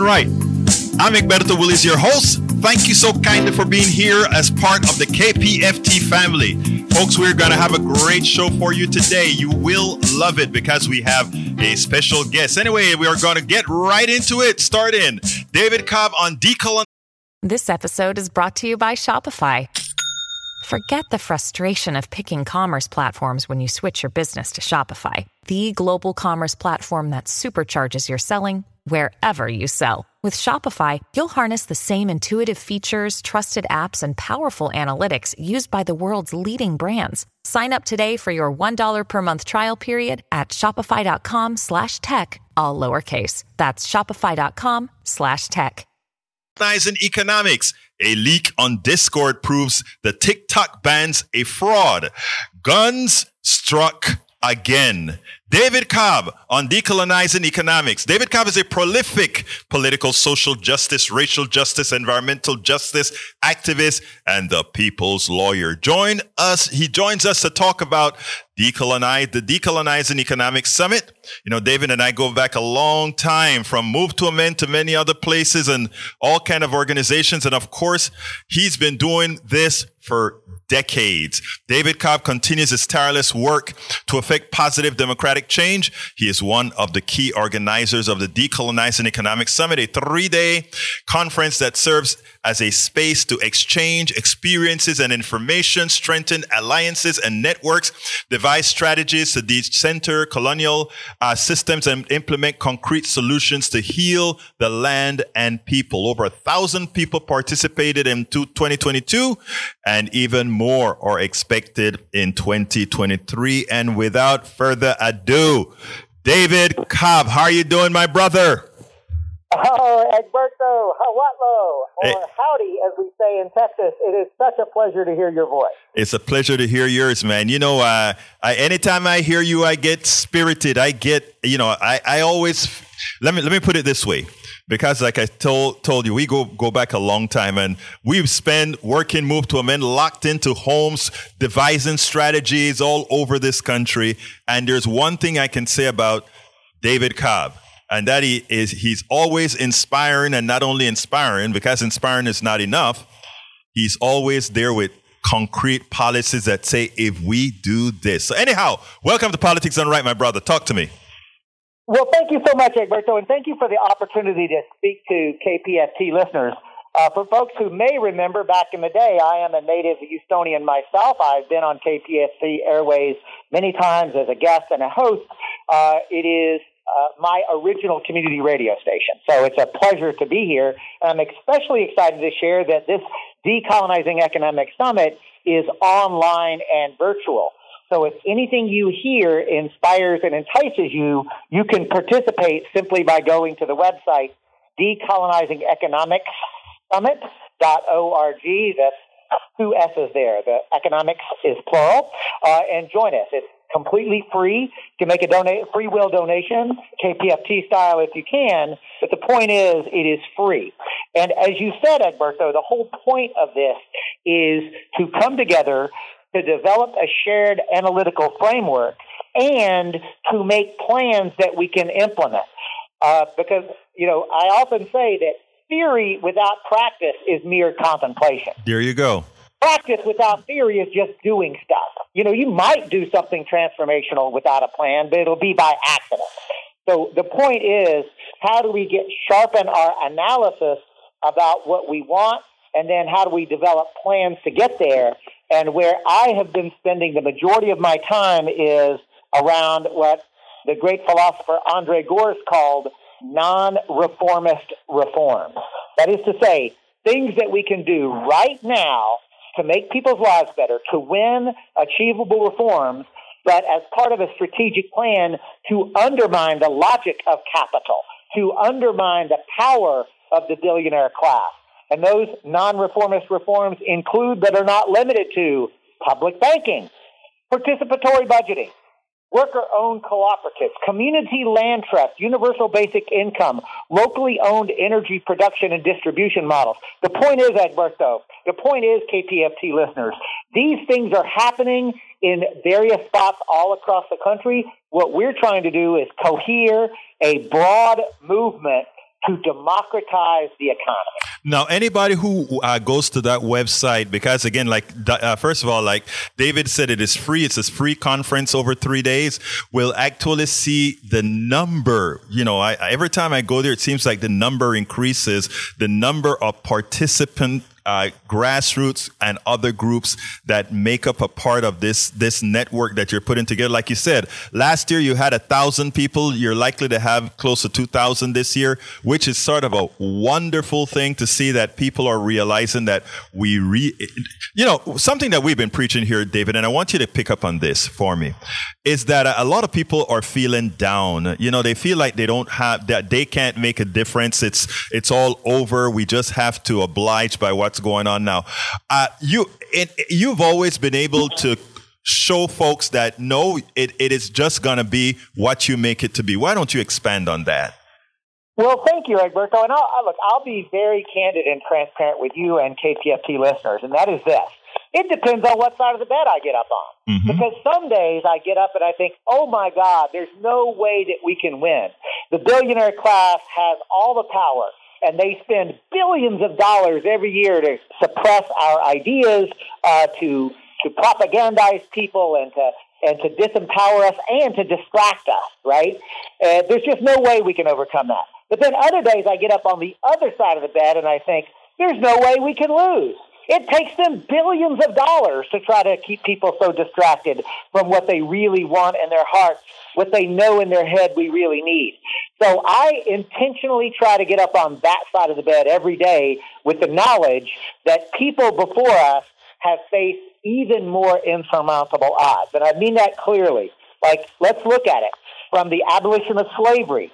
done right. I'm Egberto Willies, your host. Thank you so kindly for being here as part of the KPFT family. Folks, we're going to have a great show for you today. You will love it because we have a special guest. Anyway, we are going to get right into it. Start in. David Cobb on decolon. This episode is brought to you by Shopify. Forget the frustration of picking commerce platforms when you switch your business to Shopify, the global commerce platform that supercharges your selling wherever you sell. With Shopify, you'll harness the same intuitive features, trusted apps, and powerful analytics used by the world's leading brands. Sign up today for your $1 per month trial period at shopify.com slash tech, all lowercase. That's shopify.com slash tech. In economics, a leak on Discord proves the TikTok ban's a fraud. Guns struck again. David Cobb on decolonizing economics. David Cobb is a prolific political, social justice, racial justice, environmental justice activist and the people's lawyer. Join us. He joins us to talk about decolonize the decolonizing economics summit. You know, David and I go back a long time from Move to Amend to many other places and all kind of organizations. And of course, he's been doing this for decades. David Cobb continues his tireless work to effect positive democratic change. He is one of the key organizers of the Decolonizing Economics Summit, a three day conference that serves as a space to exchange experiences and information, strengthen alliances and networks, devise strategies to decenter colonial uh, systems and implement concrete solutions to heal the land and people. Over a thousand people participated in 2022 and even more are expected in 2023. And without further ado, David Cobb, how are you doing, my brother? Oh, Egberto, Hawatlo, or hey. howdy, as we say in Texas. It is such a pleasure to hear your voice. It's a pleasure to hear yours, man. You know, uh, I, anytime I hear you, I get spirited. I get, you know, I, I always, let me, let me put it this way. Because like I told, told you, we go, go back a long time and we've spent working, move to amend, locked into homes, devising strategies all over this country. And there's one thing I can say about David Cobb and that he is he's always inspiring and not only inspiring because inspiring is not enough he's always there with concrete policies that say if we do this so anyhow welcome to politics done right my brother talk to me well thank you so much egberto and thank you for the opportunity to speak to kpft listeners uh, for folks who may remember back in the day, I am a native Houstonian myself. I've been on KPFT Airways many times as a guest and a host. Uh, it is uh, my original community radio station. So it's a pleasure to be here. And I'm especially excited to share that this Decolonizing Economic Summit is online and virtual. So if anything you hear inspires and entices you, you can participate simply by going to the website decolonizingeconomicssummit.org. That's two S's there. The economics is plural. Uh, and join us. It's completely free. You can make a donate, free will donation, KPFT style if you can. But the point is, it is free. And as you said, Egberto, the whole point of this is to come together to develop a shared analytical framework and to make plans that we can implement. Uh, because, you know, I often say that theory without practice is mere contemplation. There you go. Practice without theory is just doing stuff. You know, you might do something transformational without a plan, but it'll be by accident. So the point is, how do we get sharpen our analysis about what we want, and then how do we develop plans to get there? And where I have been spending the majority of my time is around what the great philosopher Andre Gorz called non-reformist reforms. That is to say, things that we can do right now to make people's lives better, to win achievable reforms, but as part of a strategic plan to undermine the logic of capital, to undermine the power of the billionaire class. And those non-reformist reforms include, but are not limited to, public banking, participatory budgeting, worker owned cooperatives, community land trust, universal basic income, locally owned energy production and distribution models. The point is, Egberto, the point is, KPFT listeners, these things are happening in various spots all across the country. What we're trying to do is cohere a broad movement to democratize the economy. Now, anybody who uh, goes to that website, because again, like uh, first of all, like David said, it is free. It's a free conference over three days. Will actually see the number. You know, I, every time I go there, it seems like the number increases. The number of participant uh, grassroots and other groups that make up a part of this this network that you're putting together. Like you said, last year you had a thousand people. You're likely to have close to two thousand this year, which is sort of a wonderful thing to see that people are realizing that we re, you know, something that we've been preaching here, David, and I want you to pick up on this for me, is that a lot of people are feeling down. You know, they feel like they don't have that they can't make a difference. It's it's all over. We just have to oblige by what what's going on now. Uh, you it, you've always been able to show folks that no, it, it is just going to be what you make it to be. Why don't you expand on that? Well, thank you, Egberto. And I'll, look, I'll be very candid and transparent with you and KPFT listeners, and that is this. It depends on what side of the bed I get up on. Mm-hmm. Because some days I get up and I think, oh my God, there's no way that we can win. The billionaire class has all the power and they spend billions of dollars every year to suppress our ideas, uh, to to propagandize people, and to and to disempower us and to distract us. Right? Uh, there's just no way we can overcome that. But then other days I get up on the other side of the bed and I think there's no way we can lose. It takes them billions of dollars to try to keep people so distracted from what they really want in their hearts, what they know in their head we really need. So I intentionally try to get up on that side of the bed every day with the knowledge that people before us have faced even more insurmountable odds. And I mean that clearly. Like, let's look at it. From the abolition of slavery,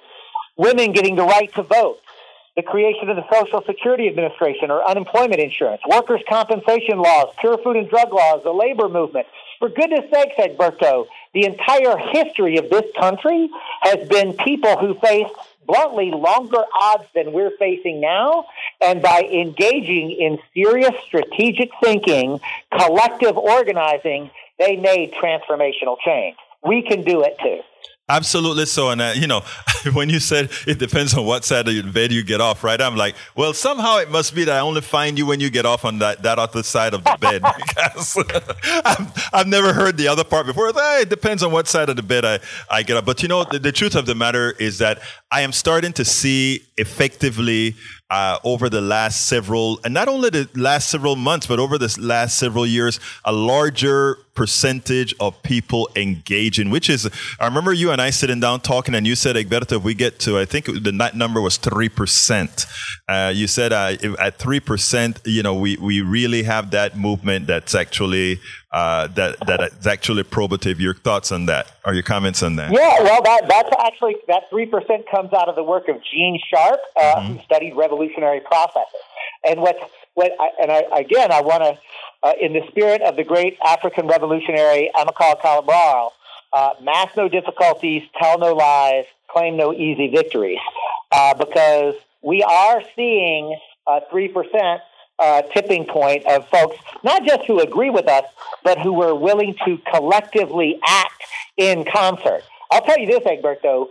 women getting the right to vote, the creation of the Social Security Administration or unemployment insurance, workers' compensation laws, pure food and drug laws, the labor movement. For goodness sakes, Egberto, the entire history of this country has been people who faced bluntly longer odds than we're facing now. And by engaging in serious strategic thinking, collective organizing, they made transformational change. We can do it too. Absolutely so. And, uh, you know, when you said it depends on what side of the bed you get off, right? I'm like, well, somehow it must be that I only find you when you get off on that, that other side of the bed because I've, I've, never heard the other part before. It depends on what side of the bed I, I get up. But, you know, the, the truth of the matter is that I am starting to see effectively uh, over the last several, and not only the last several months, but over the last several years, a larger percentage of people engaging, which is, I remember you and I sitting down talking, and you said, Egberto, if we get to, I think the net number was 3%. Uh, you said uh, at 3%, you know, we, we really have that movement that's actually uh, that that is actually probative. Your thoughts on that, or your comments on that? Yeah, well, that that's actually that three percent comes out of the work of Gene Sharp, uh, mm-hmm. who studied revolutionary processes. And what what I, and I, again, I want to, uh, in the spirit of the great African revolutionary Amilcar Cabral, uh, mask no difficulties, tell no lies, claim no easy victories, uh, because we are seeing three percent uh, tipping point of folks, not just who agree with us, but who are willing to collectively act in concert. I'll tell you this, Egberto,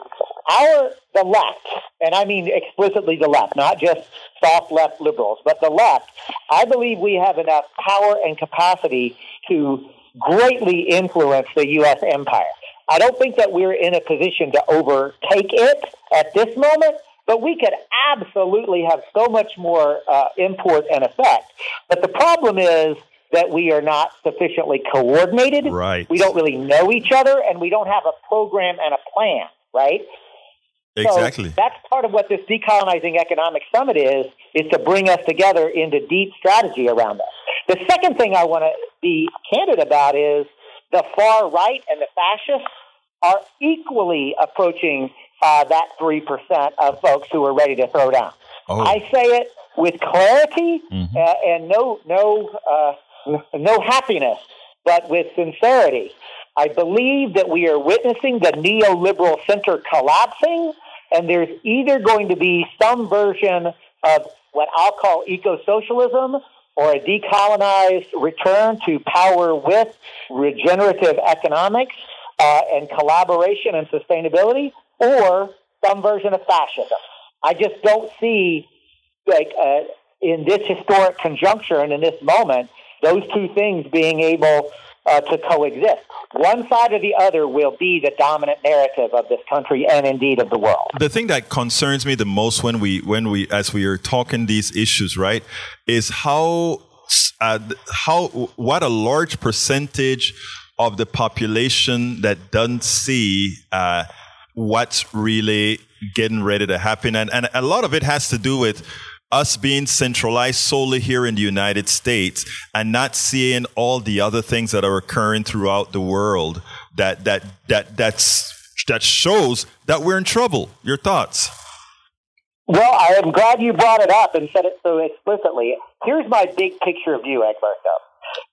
our, the left, and I mean explicitly the left, not just soft left liberals, but the left, I believe we have enough power and capacity to greatly influence the U.S. empire. I don't think that we're in a position to overtake it at this moment, but we could absolutely have so much more uh, import and effect. But the problem is that we are not sufficiently coordinated. Right. We don't really know each other, and we don't have a program and a plan. Right. Exactly. So that's part of what this decolonizing economic summit is, is to bring us together into deep strategy around this. The second thing I want to be candid about is the far right and the fascists are equally approaching uh, that 3% of folks who are ready to throw down. Oh. I say it with clarity mm-hmm. uh, and no, no, uh, no happiness, but with sincerity. I believe that we are witnessing the neoliberal center collapsing, and there's either going to be some version of what I'll call eco socialism or a decolonized return to power with regenerative economics uh, and collaboration and sustainability, or some version of fascism. I just don't see like uh, in this historic conjuncture and in this moment those two things being able uh, to coexist. One side or the other will be the dominant narrative of this country and indeed of the world. The thing that concerns me the most when we when we as we are talking these issues, right, is how uh, how what a large percentage of the population that doesn't see uh, what's really getting ready to happen, and and a lot of it has to do with us being centralized solely here in the United States and not seeing all the other things that are occurring throughout the world that that that that's that shows that we're in trouble. Your thoughts? Well, I am glad you brought it up and said it so explicitly. Here's my big picture view, Egberto,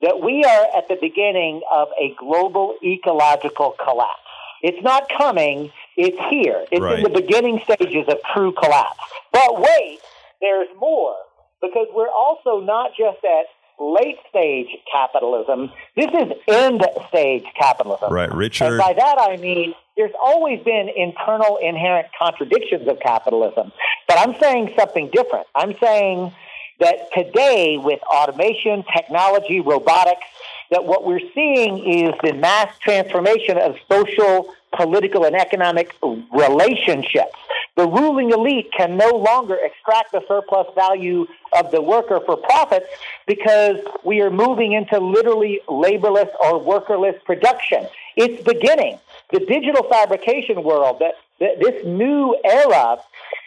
that we are at the beginning of a global ecological collapse. It's not coming, it's here. It's right. in the beginning stages of true collapse. But wait, there's more because we're also not just at late stage capitalism. This is end stage capitalism. Right, Richard. And by that I mean there's always been internal inherent contradictions of capitalism. But I'm saying something different. I'm saying that today with automation, technology, robotics, that what we're seeing is the mass transformation of social, political, and economic relationships. The ruling elite can no longer extract the surplus value of the worker for profits because we are moving into literally laborless or workerless production. It's beginning. The digital fabrication world, that, that this new era,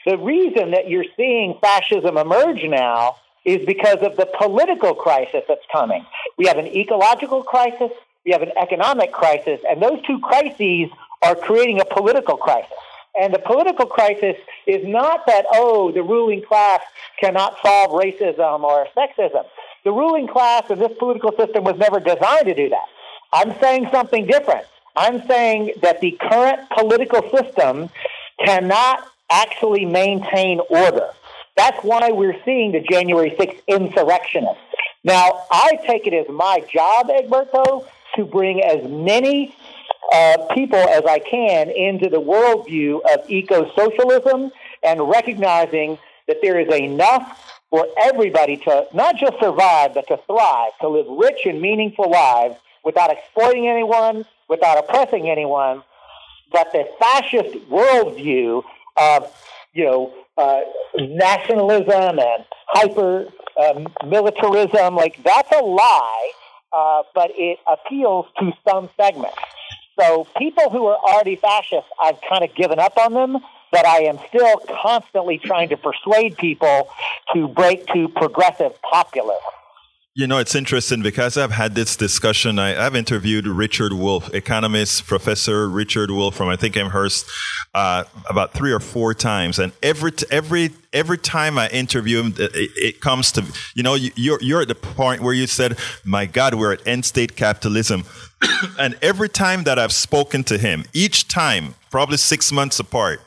the reason that you're seeing fascism emerge now is because of the political crisis that's coming. We have an ecological crisis, we have an economic crisis, and those two crises are creating a political crisis. And the political crisis is not that, oh, the ruling class cannot solve racism or sexism. The ruling class of this political system was never designed to do that. I'm saying something different. I'm saying that the current political system cannot actually maintain order. That's why we're seeing the January 6th insurrectionists. Now, I take it as my job, Egberto, to bring as many uh, people as I can into the worldview of eco socialism and recognizing that there is enough for everybody to not just survive, but to thrive, to live rich and meaningful lives without exploiting anyone, without oppressing anyone. But the fascist worldview of, you know, uh, nationalism and hyper um, militarism, like that's a lie, uh, but it appeals to some segments. So people who are already fascist, I've kind of given up on them, but I am still constantly trying to persuade people to break to progressive populism. You know, it's interesting because I've had this discussion. I, have interviewed Richard Wolff, economist, Professor Richard Wolff from I think Amherst, uh, about three or four times. And every every every time I interview him, it, it comes to you know you're you're at the point where you said, "My God, we're at end state capitalism." and every time that I've spoken to him, each time, probably six months apart,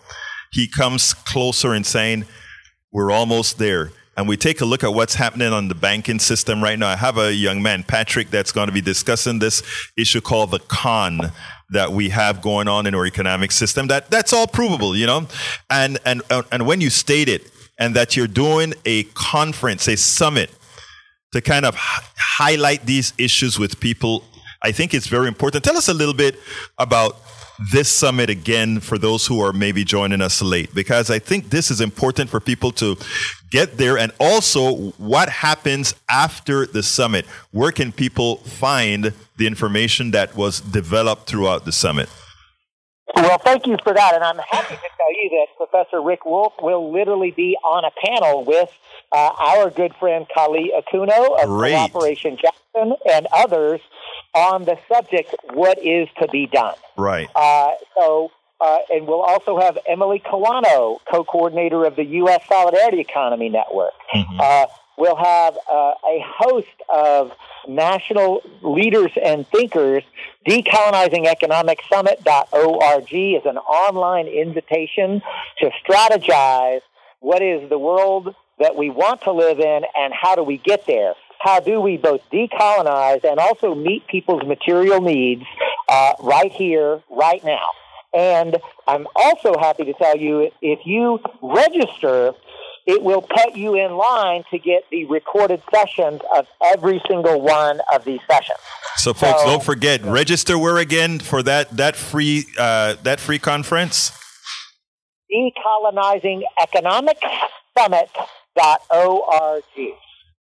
he comes closer and saying, "We're almost there." And we take a look at what's happening on the banking system right now. I have a young man, Patrick, that's going to be discussing this issue called the con that we have going on in our economic system. That that's all provable, you know. And and uh, and when you state it, and that you're doing a conference, a summit, to kind of highlight these issues with people, I think it's very important. Tell us a little bit about this summit again for those who are maybe joining us late, because I think this is important for people to get there and also what happens after the summit. Where can people find the information that was developed throughout the summit? Well, thank you for that. And I'm happy to tell you that Professor Rick Wolff will literally be on a panel with uh, our good friend Kali Akuno of Great. Cooperation Jackson and others on the subject, what is to be done. Right. Uh, so, uh, and we'll also have Emily Kawano, co-coordinator of the U.S. Solidarity Economy Network. Mm-hmm. Uh, we'll have uh, a host of national leaders and thinkers. Decolonizingeconomicsummit.org is an online invitation to strategize what is the world that we want to live in and how do we get there how do we both decolonize and also meet people's material needs uh, right here, right now? And I'm also happy to tell you if you register, it will put you in line to get the recorded sessions of every single one of these sessions. So, folks, so, don't forget register where again for that that free uh, that free conference. Decolonizing Economic Summit.org.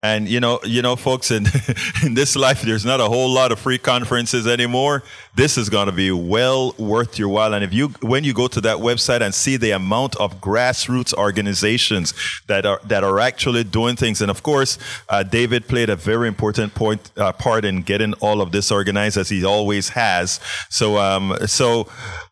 And you know, you know, folks, in in this life, there's not a whole lot of free conferences anymore. This is going to be well worth your while. And if you, when you go to that website and see the amount of grassroots organizations that are that are actually doing things, and of course, uh, David played a very important point uh, part in getting all of this organized, as he always has. So, um, so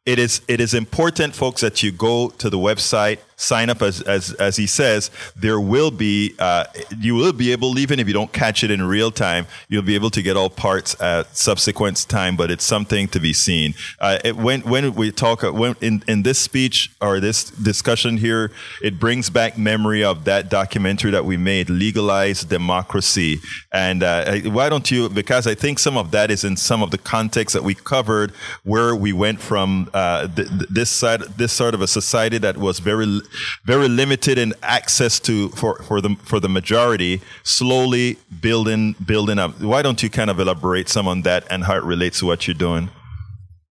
it is it is important, folks, that you go to the website, sign up as as as he says. There will be uh, you will be able, even if you don't catch it in real time, you'll be able to get all parts at subsequent time. But it's something to be seen. Uh, it, when when we talk uh, when in in this speech or this discussion here, it brings back memory of that documentary that we made, legalize democracy. And uh, why don't you? Because I think some of that is in some of the context that we covered, where we went from uh, th- this side, this sort of a society that was very, very limited in access to for, for the for the majority, slowly building building up. Why don't you kind of elaborate some on that and how it relates to what you're doing?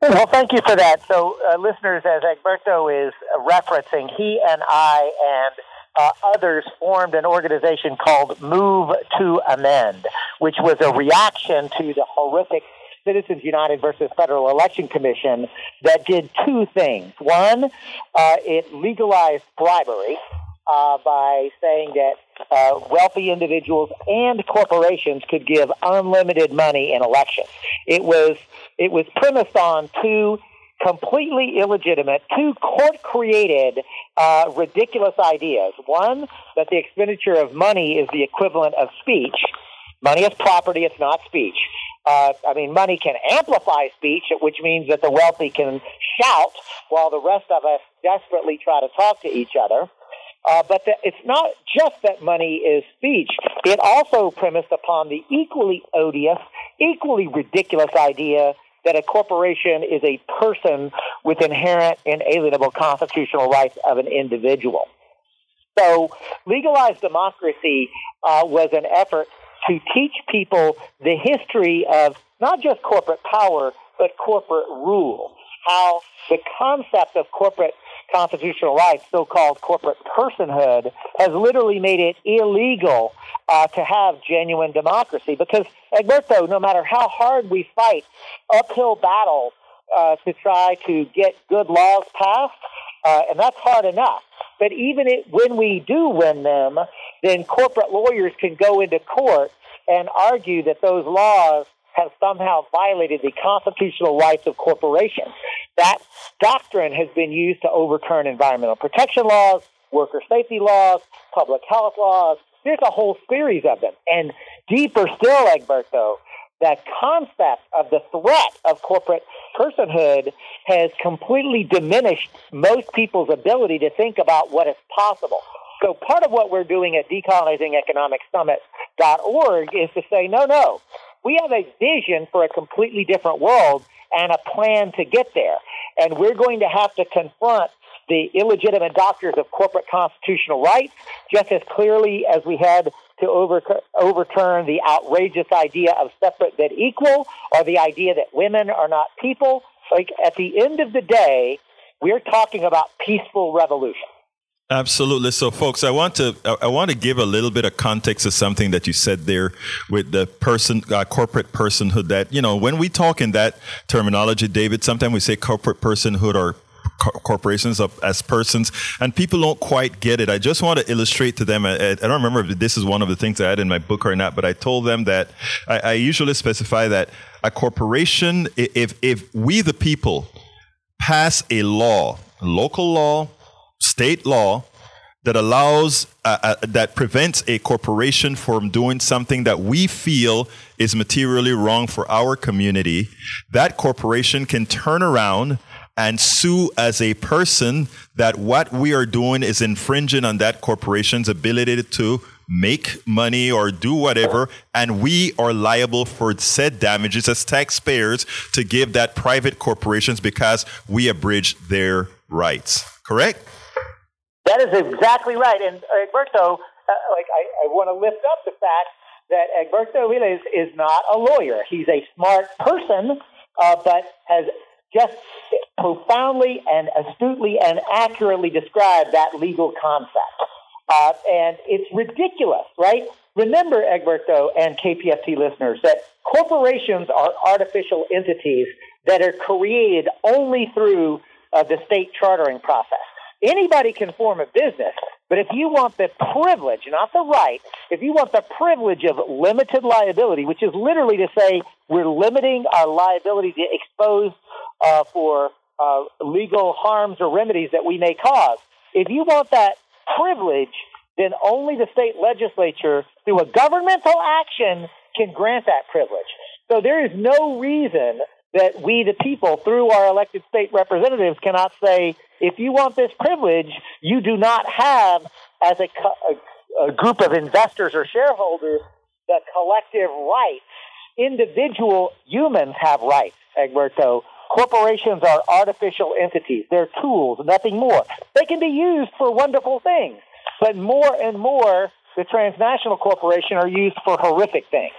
Well, thank you for that. So, uh, listeners, as Egberto is referencing, he and I and uh, others formed an organization called Move to Amend, which was a reaction to the horrific Citizens United versus Federal Election Commission that did two things. One, uh, it legalized bribery uh, by saying that uh, wealthy individuals and corporations could give unlimited money in elections. It was it was premised on two completely illegitimate, two court created uh, ridiculous ideas. One, that the expenditure of money is the equivalent of speech. Money is property, it's not speech. Uh, I mean, money can amplify speech, which means that the wealthy can shout while the rest of us desperately try to talk to each other. Uh, but the, it's not just that money is speech. It also premised upon the equally odious, equally ridiculous idea that a corporation is a person with inherent inalienable constitutional rights of an individual. So, legalized democracy uh, was an effort to teach people the history of not just corporate power, but corporate rule. How the concept of corporate constitutional rights, so called corporate personhood, has literally made it illegal uh, to have genuine democracy. Because, Egberto, no matter how hard we fight uphill battles uh, to try to get good laws passed, uh, and that's hard enough. But even it, when we do win them, then corporate lawyers can go into court and argue that those laws have somehow violated the constitutional rights of corporations. That doctrine has been used to overturn environmental protection laws, worker safety laws, public health laws. There's a whole series of them. And deeper still, Egberto, that concept of the threat of corporate personhood has completely diminished most people's ability to think about what is possible. So part of what we're doing at decolonizingeconomicsummit.org is to say, no, no, we have a vision for a completely different world and a plan to get there. And we're going to have to confront the illegitimate doctors of corporate constitutional rights just as clearly as we had to over, overturn the outrageous idea of separate but equal or the idea that women are not people. Like at the end of the day, we're talking about peaceful revolution. Absolutely. So, folks, I want to I want to give a little bit of context to something that you said there with the person uh, corporate personhood. That you know, when we talk in that terminology, David, sometimes we say corporate personhood or corporations as persons, and people don't quite get it. I just want to illustrate to them. I, I, don't remember if this is one of the things I had in my book or not, but I told them that I, I usually specify that a corporation, if if we the people pass a law, local law state law that allows uh, uh, that prevents a corporation from doing something that we feel is materially wrong for our community that corporation can turn around and sue as a person that what we are doing is infringing on that corporation's ability to make money or do whatever, and we are liable for said damages as taxpayers to give that private corporations because we abridged their rights. Correct? That is exactly right. And Egberto, uh, like I, I want to lift up the fact that Egberto Willies is not a lawyer. He's a smart person, uh, but has just profoundly and astutely and accurately described that legal concept. Uh, and it's ridiculous, right? Remember, Egberto and KPFT listeners, that corporations are artificial entities that are created only through uh, the state chartering process. Anybody can form a business, but if you want the privilege, not the right, if you want the privilege of limited liability, which is literally to say we're limiting our liability to expose uh, for uh, legal harms or remedies that we may cause, if you want that privilege, then only the state legislature, through a governmental action, can grant that privilege. So there is no reason that we, the people, through our elected state representatives, cannot say, if you want this privilege, you do not have, as a, a, a group of investors or shareholders, the collective rights. Individual humans have rights, Egberto. Corporations are artificial entities. They're tools, nothing more. They can be used for wonderful things, but more and more, the transnational corporation are used for horrific things.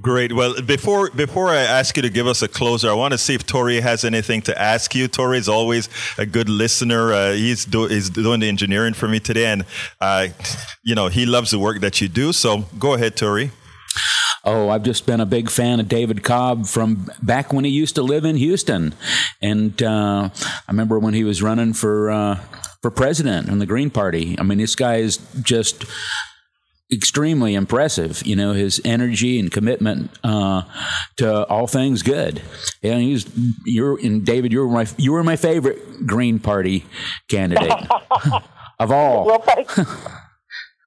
Great. Well, before before I ask you to give us a closer, I want to see if Tori has anything to ask you. Tori is always a good listener. Uh, he's, do, he's doing the engineering for me today, and uh, you know he loves the work that you do. So go ahead, Tori. Oh, I've just been a big fan of David Cobb from back when he used to live in Houston, and uh, I remember when he was running for uh, for president in the Green Party. I mean, this guy is just extremely impressive. You know his energy and commitment uh, to all things good. And he's you're and David, you were my you were my favorite Green Party candidate of all. Well,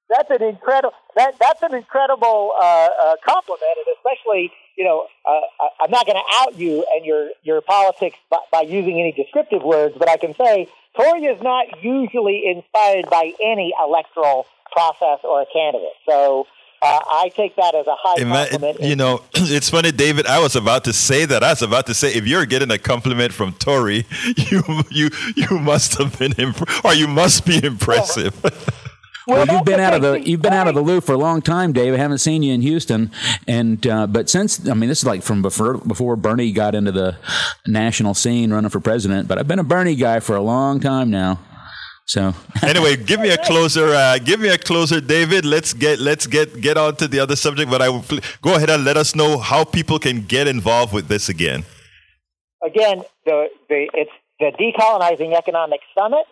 that's an incredible that that's an incredible uh, uh, compliment, and especially you know uh, I'm not going to out you and your your politics by, by using any descriptive words, but I can say Tori is not usually inspired by any electoral process or a candidate. So uh, I take that as a high compliment. You know, it's funny, David. I was about to say that. I was about to say, if you're getting a compliment from Tori, you you you must have been imp- or you must be impressive. Well, well you've been out of the you've been out of the loop for a long time, Dave. I haven't seen you in Houston, and uh, but since I mean this is like from before before Bernie got into the national scene running for president. But I've been a Bernie guy for a long time now. So anyway, give me a closer. Uh, give me a closer, David. Let's get let's get get on to the other subject. But I will go ahead and let us know how people can get involved with this again. Again, the, the it's the Decolonizing Economic Summit.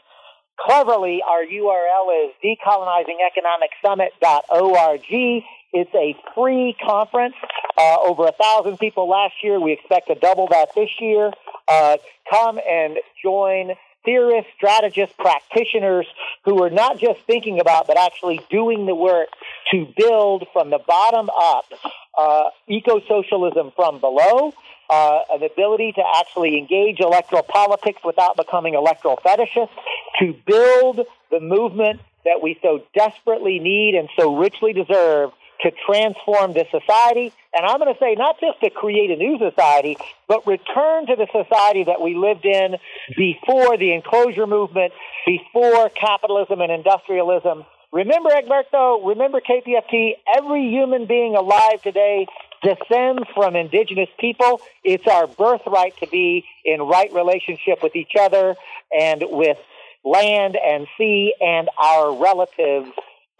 Cleverly, our URL is decolonizingeconomicsummit.org. It's a free conference. Uh, over a thousand people last year. We expect to double that this year. Uh, come and join theorists, strategists, practitioners who are not just thinking about, but actually doing the work to build from the bottom up uh, eco-socialism from below, uh, an ability to actually engage electoral politics without becoming electoral fetishists, to build the movement that we so desperately need and so richly deserve to transform this society. And I'm going to say not just to create a new society, but return to the society that we lived in before the enclosure movement, before capitalism and industrialism. Remember, Egberto, remember KPFT, every human being alive today descends from indigenous people. It's our birthright to be in right relationship with each other and with land and sea and our relatives,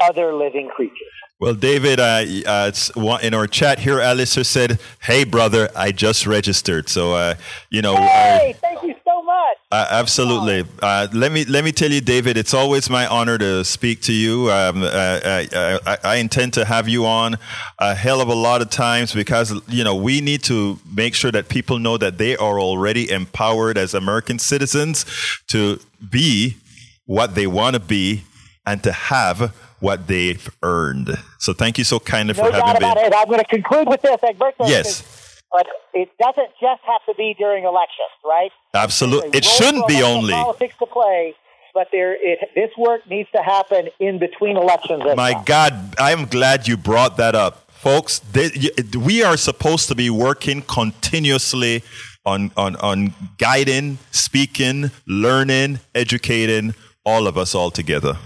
other living creatures. Well, David, uh, uh, in our chat here, Alistair said, "Hey, brother, I just registered." So, uh, you know, hey, thank you much. Uh, absolutely. Uh, let me let me tell you, David, it's always my honor to speak to you. Um, uh, I, I, intend to have you on a hell of a lot of times because you know we need to make sure that people know that they are already empowered as American citizens to be what they want to be and to have what they've earned. So thank you so kindly no for having me. I'm going to conclude with this, Egberto. Yes. But it doesn't just have to be during elections, right? Absolutely. It shouldn't be only. Politics to play but there it, this work needs to happen in between elections. as My well. God, I'm glad you brought that up. Folks, they, we are supposed to be working continuously on, on, on guiding, speaking, learning, educating all of us all together.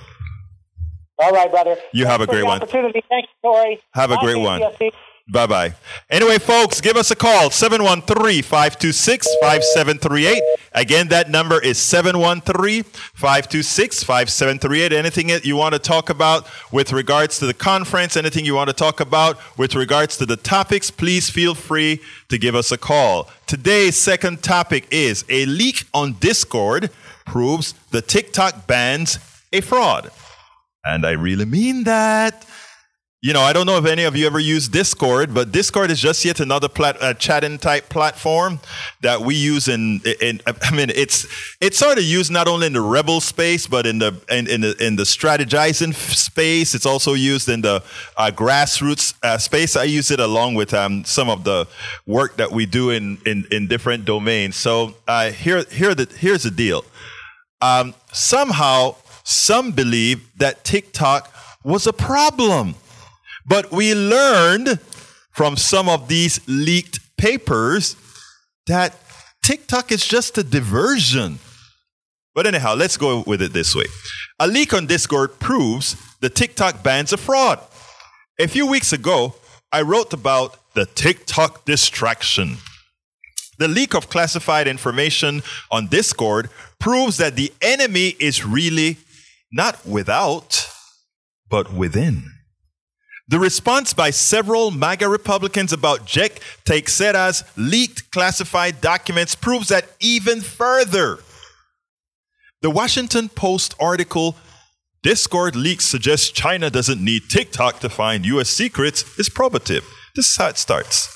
All right, brother. You Thanks have a great one. Opportunity. Thanks, Tori. Have a Bye, great one. Bye bye. Anyway, folks, give us a call 713 526 5738. Again, that number is 713 526 5738. Anything that you want to talk about with regards to the conference, anything you want to talk about with regards to the topics, please feel free to give us a call. Today's second topic is a leak on Discord proves the TikTok bans a fraud. And I really mean that. You know, I don't know if any of you ever use Discord, but Discord is just yet another plat- uh, chatting type platform that we use in, in. I mean, it's it's sort of used not only in the rebel space, but in the in, in the in the strategizing space. It's also used in the uh, grassroots uh, space. I use it along with um, some of the work that we do in in, in different domains. So uh, here here the here's the deal. Um, somehow, some believe that TikTok was a problem. But we learned from some of these leaked papers that TikTok is just a diversion. But anyhow, let's go with it this way. A leak on Discord proves the TikTok ban's a fraud. A few weeks ago, I wrote about the TikTok distraction. The leak of classified information on Discord proves that the enemy is really not without, but within. The response by several MAGA Republicans about Jack Teixeira's leaked classified documents proves that even further. The Washington Post article, Discord leaks suggest China doesn't need TikTok to find US secrets, is probative. This is how it starts.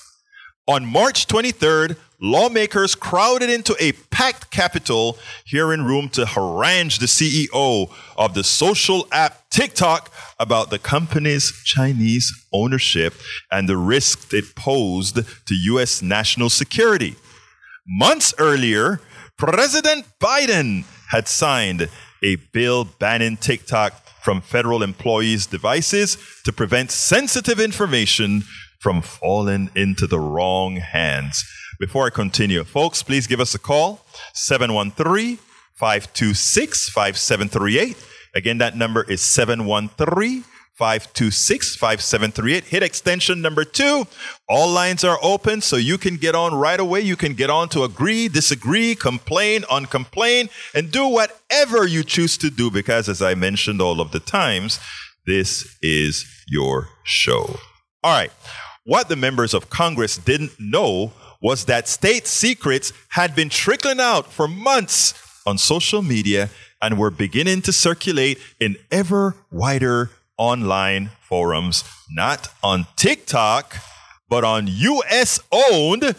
On March 23rd, lawmakers crowded into a packed Capitol hearing room to harangue the CEO of the social app TikTok about the company's Chinese ownership and the risk it posed to U.S. national security. Months earlier, President Biden had signed a bill banning TikTok from federal employees' devices to prevent sensitive information from falling into the wrong hands. Before I continue, folks, please give us a call 713 526 5738. Again, that number is 713 526 5738. Hit extension number two. All lines are open, so you can get on right away. You can get on to agree, disagree, complain, uncomplain, and do whatever you choose to do because, as I mentioned all of the times, this is your show. All right. What the members of Congress didn't know was that state secrets had been trickling out for months on social media and were beginning to circulate in ever wider online forums, not on TikTok, but on US owned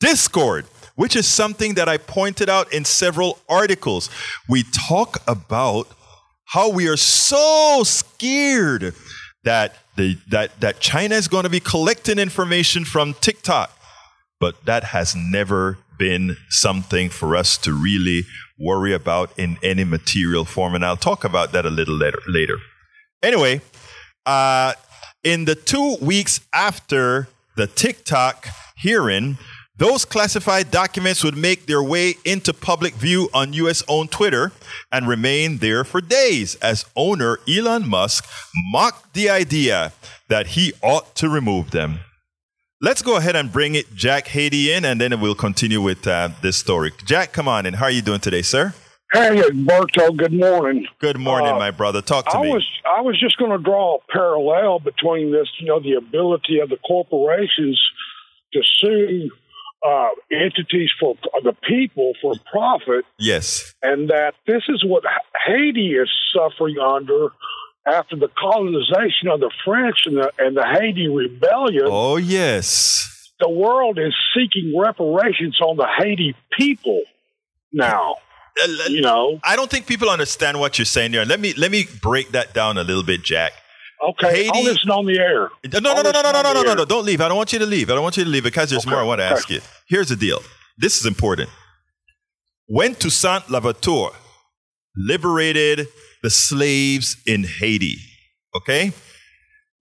Discord, which is something that I pointed out in several articles. We talk about how we are so scared that the, that that China is going to be collecting information from TikTok, but that has never been something for us to really worry about in any material form, and I'll talk about that a little later. Later, anyway, uh, in the two weeks after the TikTok hearing, those classified documents would make their way into public view on US owned Twitter and remain there for days as owner Elon Musk mocked the idea that he ought to remove them. Let's go ahead and bring it Jack Haiti in and then we'll continue with uh, this story. Jack, come on in. How are you doing today, sir? Hey, Berto. Good morning. Good morning, Uh, my brother. Talk to I me. was I was just going to draw a parallel between this, you know, the ability of the corporations to sue uh, entities for the people for profit, yes. and that this is what Haiti is suffering under after the colonization of the French and the and the Haiti rebellion. Oh, yes. The world is seeking reparations on the Haiti people now. Uh, You know, I don't think people understand what you're saying there. Let me let me break that down a little bit, Jack. okay, Haiti- I'll listen on the air. No, no, no, no, no, no, no, no, no, no. Don't leave. I don't want you to leave. I don't want you to leave because there's Okay, more I want to okay. ask you. Here's the deal. This is important. When Toussaint Louverture liberated the slaves in Haiti. Okay?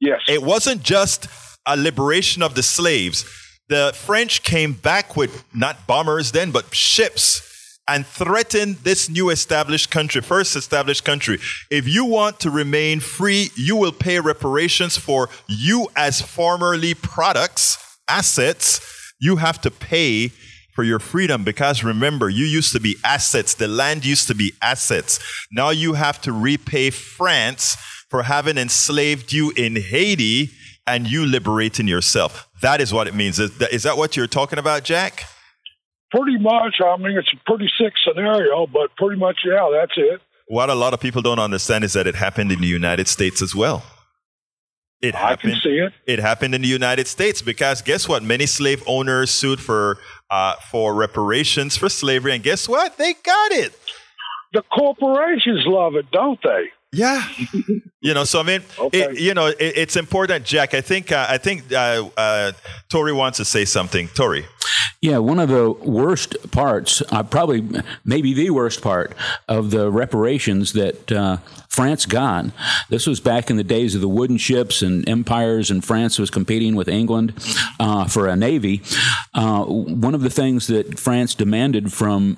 Yes. It wasn't just a liberation of the slaves. The French came back with not bombers then, but ships and threatened this new established country, first established country. If you want to remain free, you will pay reparations for you as formerly products, assets. You have to pay for your freedom because remember, you used to be assets. The land used to be assets. Now you have to repay France for having enslaved you in Haiti and you liberating yourself. That is what it means. Is that, is that what you're talking about, Jack? Pretty much. I mean, it's a pretty sick scenario, but pretty much, yeah, that's it. What a lot of people don't understand is that it happened in the United States as well. It happened, I can see it. It happened in the United States because guess what? Many slave owners sued for uh, for reparations for slavery, and guess what? They got it. The corporations love it, don't they? Yeah, you know. So I mean, Okay. it, you know, it, it's important, Jack. I think uh, I think uh, uh, Tori wants to say something. Tori. Yeah, one of the worst parts, uh, probably maybe the worst part of the reparations that uh, France got. This was back in the days of the wooden ships and empires, and France was competing with England uh, for a navy. Uh, one of the things that France demanded from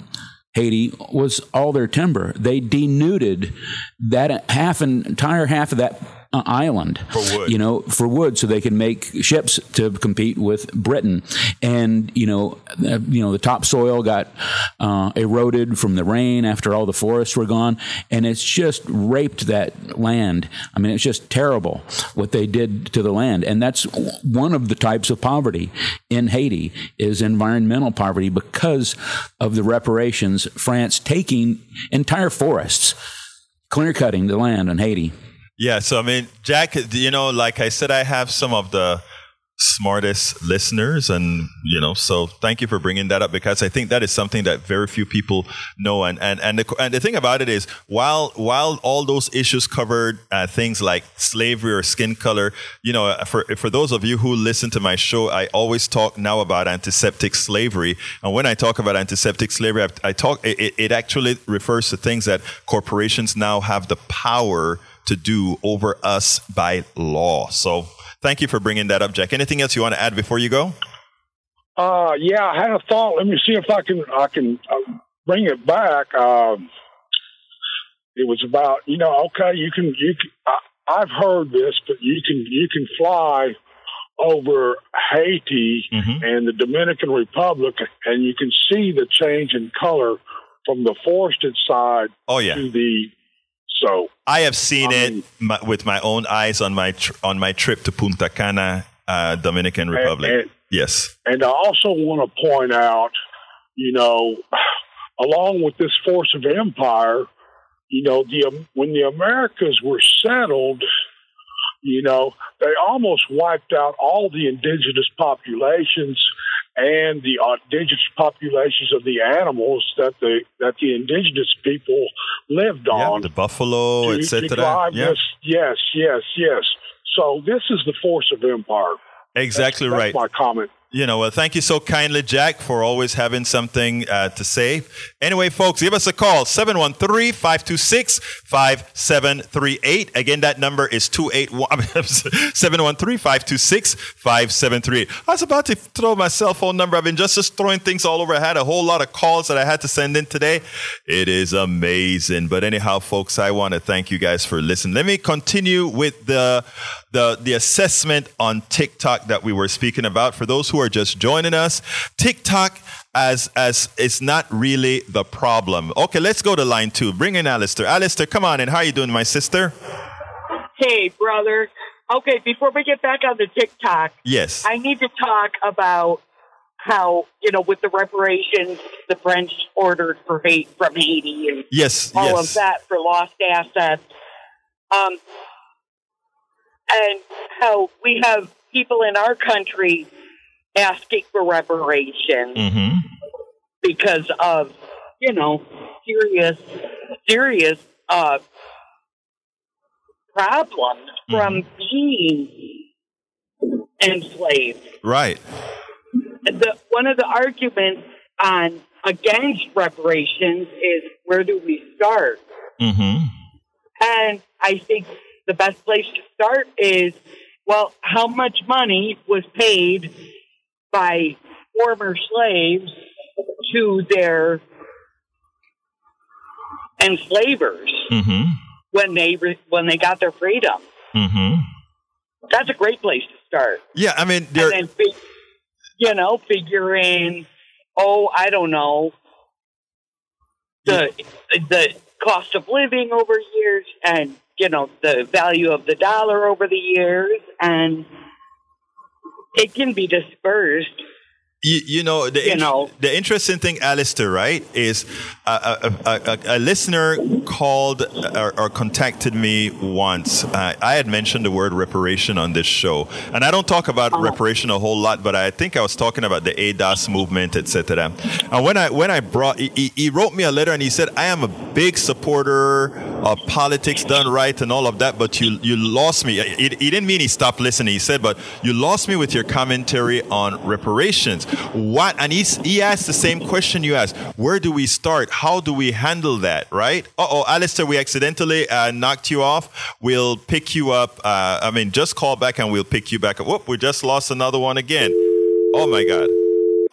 Haiti was all their timber. They denuded that half entire half of that island For wood. You know, for wood, so they could make ships to compete with Britain. And you know, uh, you know, the topsoil got uh, eroded from the rain after all the forests were gone, and it's just raped that land. I mean, it's just terrible what they did to the land, and that's one of the types of poverty in Haiti is environmental poverty because of the reparations France taking entire forests, clear cutting the land in Haiti. Yeah, so I mean, Jack, you know, like I said, I have some of the smartest listeners, and you know, so thank you for bringing that up because I think that is something that very few people know. And and and the, and the thing about it is, while while all those issues covered uh, things like slavery or skin color, you know, for for those of you who listen to my show, I always talk now about antiseptic slavery, and when I talk about antiseptic slavery, I, I talk it, it actually refers to things that corporations now have the power to do over us by law. So thank you for bringing that up, Jack. Anything else you want to add before you go? Uh, yeah, I had a thought. Let me see if I can I can uh, bring it back. Um, it was about you know okay you can you can, I, I've heard this, but you can you can fly over Haiti Mhm. and the Dominican Republic, and you can see the change in color from the forested side Oh yeah, to the so I have seen I it my, with my own eyes on my tr- on my trip to Punta Cana, uh, Dominican Republic. and- yes. And I also want to point out, you know, along with this force of empire, you know, the um, when the Americas were settled, you know, they almost wiped out all the indigenous populations and the indigenous populations of the animals that the that the indigenous people lived Yeah, on the buffalo, etc. Yeah. Yes, yes, yes. So this is the force of empire. exactly That's right. my comment. You know, well, thank you so kindly, Jack, for always having something uh, to say. Anyway, folks, give us a call 713 526 5738. Again, that number is 281 713 526 5738. I was about to throw my cell phone number. I've been just, just throwing things all over. I had a whole lot of calls that I had to send in today. It is amazing. But anyhow, folks, I want to thank you guys for listening. Let me continue with the the the assessment on TikTok that we were speaking about. For those who are just joining us, TikTok as as is not really the problem. Okay, let's go to line two. Bring in Alistair. Alistair, come on in. How are you doing, my sister? Hey, brother. Okay, before we get back on the TikTok, Yes. I need to talk about how, you know, with the reparations the French ordered for hate from Haiti and yes. all yes. of that for lost assets. Um, and how we have people in our country asking for reparations Mm-hmm. because of, you know, serious, serious uh, problems from being enslaved. Right. The, one of the arguments on against reparations is where do we start? Mm-hmm. And I think the best place to start is well, how much money was paid by former slaves to their enslavers Mm-hmm. when they re- when they got their freedom? Mm-hmm. That's a great place to start. Yeah, I mean, and then, you know, figuring, oh, I don't know, the the cost of living over years, and you know, the value of the dollar over the years, and it can be dispersed. You, you know the You know. the interesting thing, Alistair, right, is a, a, a, a, a listener called or, or contacted me once. Uh, I had mentioned the word reparation on this show, and I don't talk about reparation a whole lot, but I think I was talking about the ADOS movement, etc. And when I when I brought, he, he- wrote me a letter and he said, "I am a big supporter of politics done right and all of that, but you you lost me." He didn't mean he stopped listening. He said, "But you lost me with your commentary on reparations." What? And he's, he asked the same question you asked. Where do we start? How do we handle that? Right? Uh oh, Alistair, we accidentally uh, knocked you off. We'll pick you up. Uh, I mean, just call back and we'll pick you back up. Whoop, we just lost another one again. Oh my God.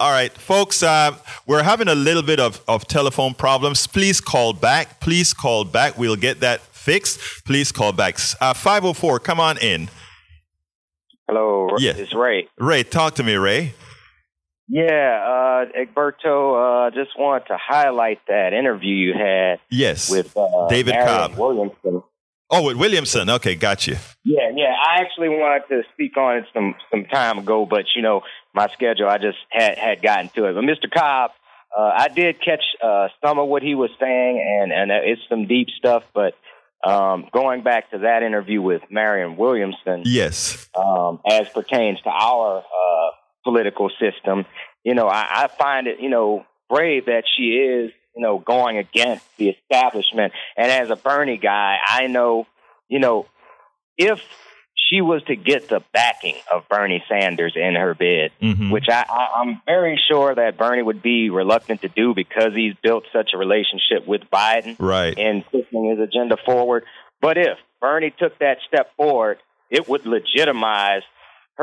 All right, folks, uh, we're having a little bit of, of telephone problems. Please call back. Please call back. We'll get that fixed. Please call back. Uh, 504, come on in. Hello, Yeah. it's Ray. Ray, talk to me, Ray. Yeah, uh, Egberto, uh, just wanted to highlight that interview you had Yes. with uh, David Marianne Cobb. Williamson. oh, with Williamson. Okay, got you. Yeah, yeah. I actually wanted to speak on it some some time ago, but you know my schedule, I just had had gotten to it. But Mr. Cobb, uh, I did catch uh, some of what he was saying, and and it's some deep stuff. But um, going back to that interview with Marianne Williamson, Yes. um, as pertains to our uh, political system. You know, I, I find it, you know, brave that she is, you know, going against the establishment. And as a Bernie guy, I know, you know, if she was to get the backing of Bernie Sanders in her bid, Mhm. which I, I, I'm very sure that Bernie would be reluctant to do because he's built such a relationship with Biden Right. in pushing his agenda forward. But if Bernie took that step forward, it would legitimize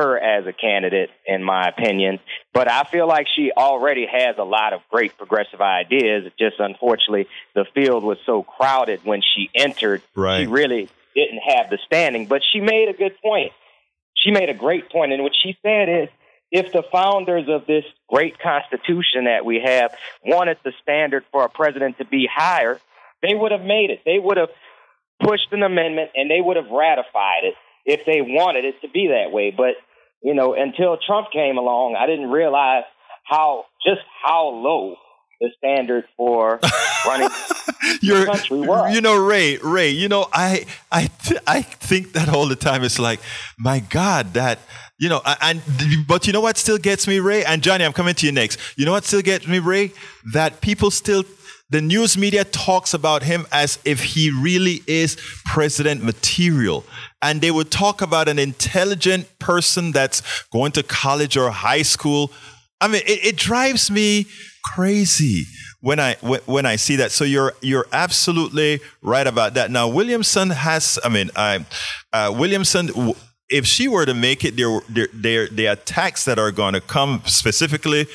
her as a candidate, in my opinion. But I feel like she already has a lot of great progressive ideas. Just unfortunately, the field was so crowded when she entered. Right. She really didn't have the standing. But she made a good point. She made a great point. point, and what she said is, if the founders of this great constitution that we have wanted the standard for a president to be higher, they would have made it. They would have pushed an amendment and they would have ratified it if they wanted it to be that way. But, you know, until Trump came along, I didn't realize how, just how low the standard for running You're, country was. you know, Ray, Ray, you know, I, I, th- I think that all the time. It's like, my God, that, you know, and, but you know what still gets me, Ray? And Johnny, I'm coming to you next. You know what still gets me, Ray? That people still, the news media talks about him as if he really is president material. And they would talk about an intelligent person that's going to college or high school. I mean, it, it drives me crazy when I when, I see that. So you're you're absolutely right about that. Now Williamson has, I mean, I, uh, Williamson. If she were to make it, there, there, there, the attacks that are going to come specifically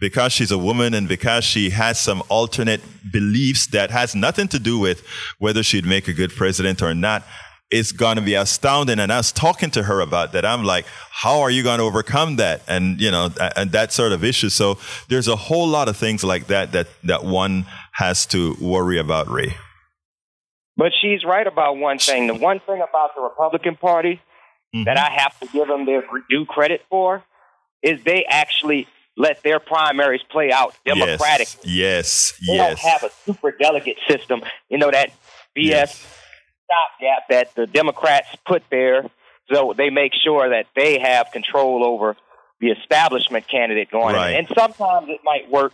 because she's a woman and because she has some alternate beliefs that has nothing to do with whether she'd make a good president or not is going to be astounding. And I was talking to her about that. I'm like, how are you going to overcome that? And, you know, and that sort of issue. So there's a whole lot of things like that, that, that one has to worry about, Ray. But she's right about one thing. The one thing about the Republican Party that mm-hmm. I have to give them their due credit for is they actually let their primaries play out democratically. Yes. They Yes. don't have a super delegate system. You know that BS Yes. stopgap that the Democrats put there, so they make sure that they have control over the establishment candidate going. Right. And sometimes it might work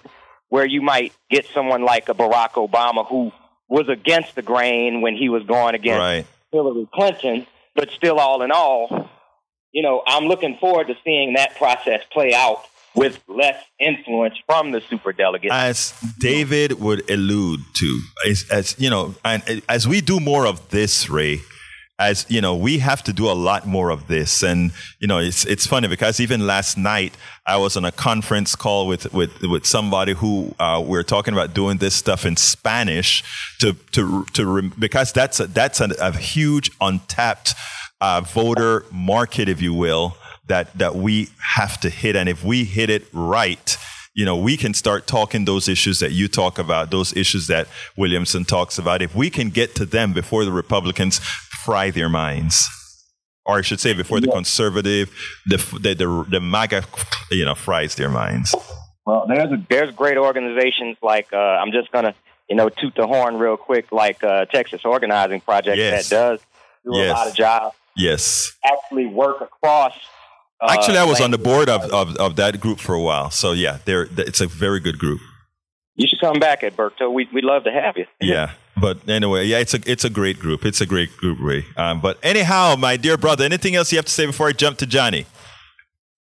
where you might get someone like a Barack Obama who was against the grain when he was going against Right. Hillary Clinton, but still, all in all, you know, I'm looking forward to seeing that process play out with less influence from the super delegates. As David would allude to, as, as you know, and as we do more of this, Ray, as you know, we have to do a lot more of this. And you know, it's it's funny because even last night I was on a conference call with with with somebody who uh, we are talking about doing this stuff in Spanish to to to because that's a, that's a, a huge untapped uh, voter market, if you will, that that we have to hit. And if we hit it right you know, we can start talking those issues that you talk about, those issues that Williamson talks about. If we can get to them before the Republicans fry their minds, or I should say, before the conservative, the the the, the MAGA, you know, fries their minds. Well, there's a, there's great organizations like uh, I'm just gonna you know toot the horn real quick, like uh, Texas Organizing Project yes. that does do yes. a lot of jobs. Yes, actually work across. Uh, actually, I was on the board of, of, of that group for a while. So yeah, there it's a very good group. You should come back, at Egberto. We we'd love to have you. Yeah. But anyway, yeah, it's a it's a great group. It's a great group, Ray. Um, but anyhow, my dear brother, anything else you have to say before I jump to Johnny?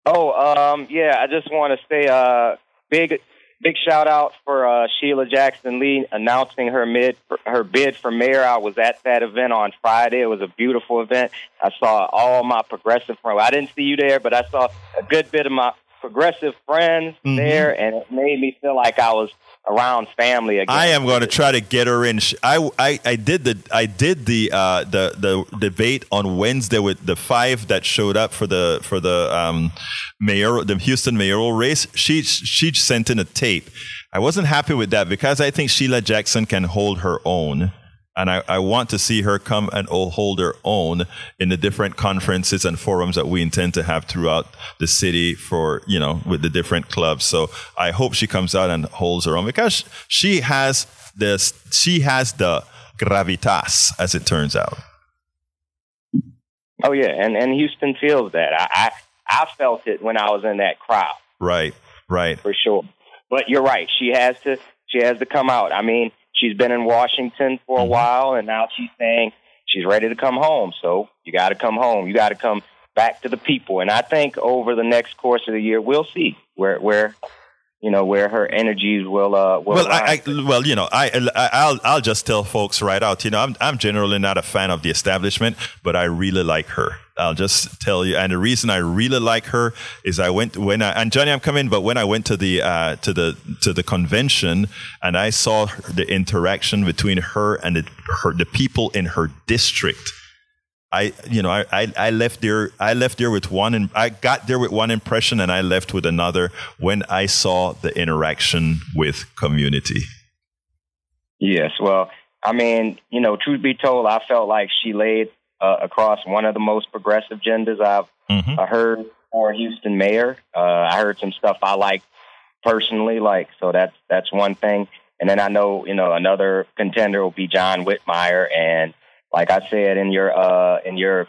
Oh, um, yeah, I just want to say uh, big big shout out for uh, Sheila Jackson Lee announcing her mid her bid for mayor. I was at that event on Friday. It was a beautiful event. I saw all my progressive friends. I didn't see you there, but I saw a good bit of my progressive friends mm-hmm. there, and it made me feel like I was around family again. I am going to try to get her in. I, I, I did the I did the uh, the the debate on Wednesday with the five that showed up for the for the um, mayor the Houston mayoral race. She she sent in a tape. I wasn't happy with that because I think Sheila Jackson can hold her own. And I, I want to see her come and hold her own in the different conferences and forums that we intend to have throughout the city for, you know, with the different clubs. So I hope she comes out and holds her own because she has this, she has the gravitas, as it turns out. Oh yeah, and and Houston feels that. I, I I felt it when I was in that crowd. Right, right, for sure. But you're right. She has to she has to come out. I mean, She's been in Washington for a mm-hmm. while, and now she's saying she's ready to come home. So you got to come home. You got to come back to the people. And I think over the next course of the year, we'll see where where you know where her energies will. Uh, will well, I, I, well, you know, I, I will I'll just tell folks right out. You know, I'm I'm generally not a fan of the establishment, but I really like her. I'll just tell you, and the reason I really like her is I went when I and Johnny, I'm coming, but when I went to the uh, to the to the convention and I saw the interaction between her and the, her the people in her district I, you know, I, I, I, left there. I left there with one. and I got there with one impression, and I left with another when I saw the interaction with community. Yes, well, I mean, you know, truth be told, I felt like she laid uh, across one of the most progressive genders I've mm-hmm. uh, heard for Houston mayor. Uh, I heard some stuff I like personally, like so that's that's one thing. And then I know, you know, another contender will be John Whitmire, and like I said in your uh, in your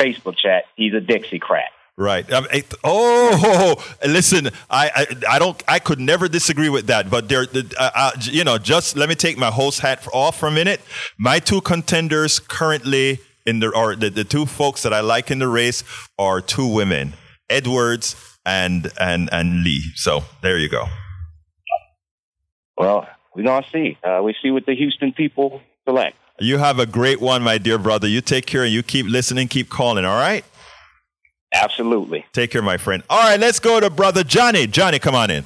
Facebook chat, he's a Dixiecrat. Right. Um, oh, listen, I, I, I, don't, I could never disagree with that. But there, uh, uh, you know, just let me take my host hat off for a minute. My two contenders currently in the, or the, the two folks that I like in the race are two women, Edwards and and and Lee. So there you go. Well, we're gonna see. Uh, we see what the Houston people select. You have a great one, my dear brother. You take care and you keep listening, keep calling, all right? Absolutely. Take care, my friend. All right, let's go to brother Johnny. Johnny, come on in.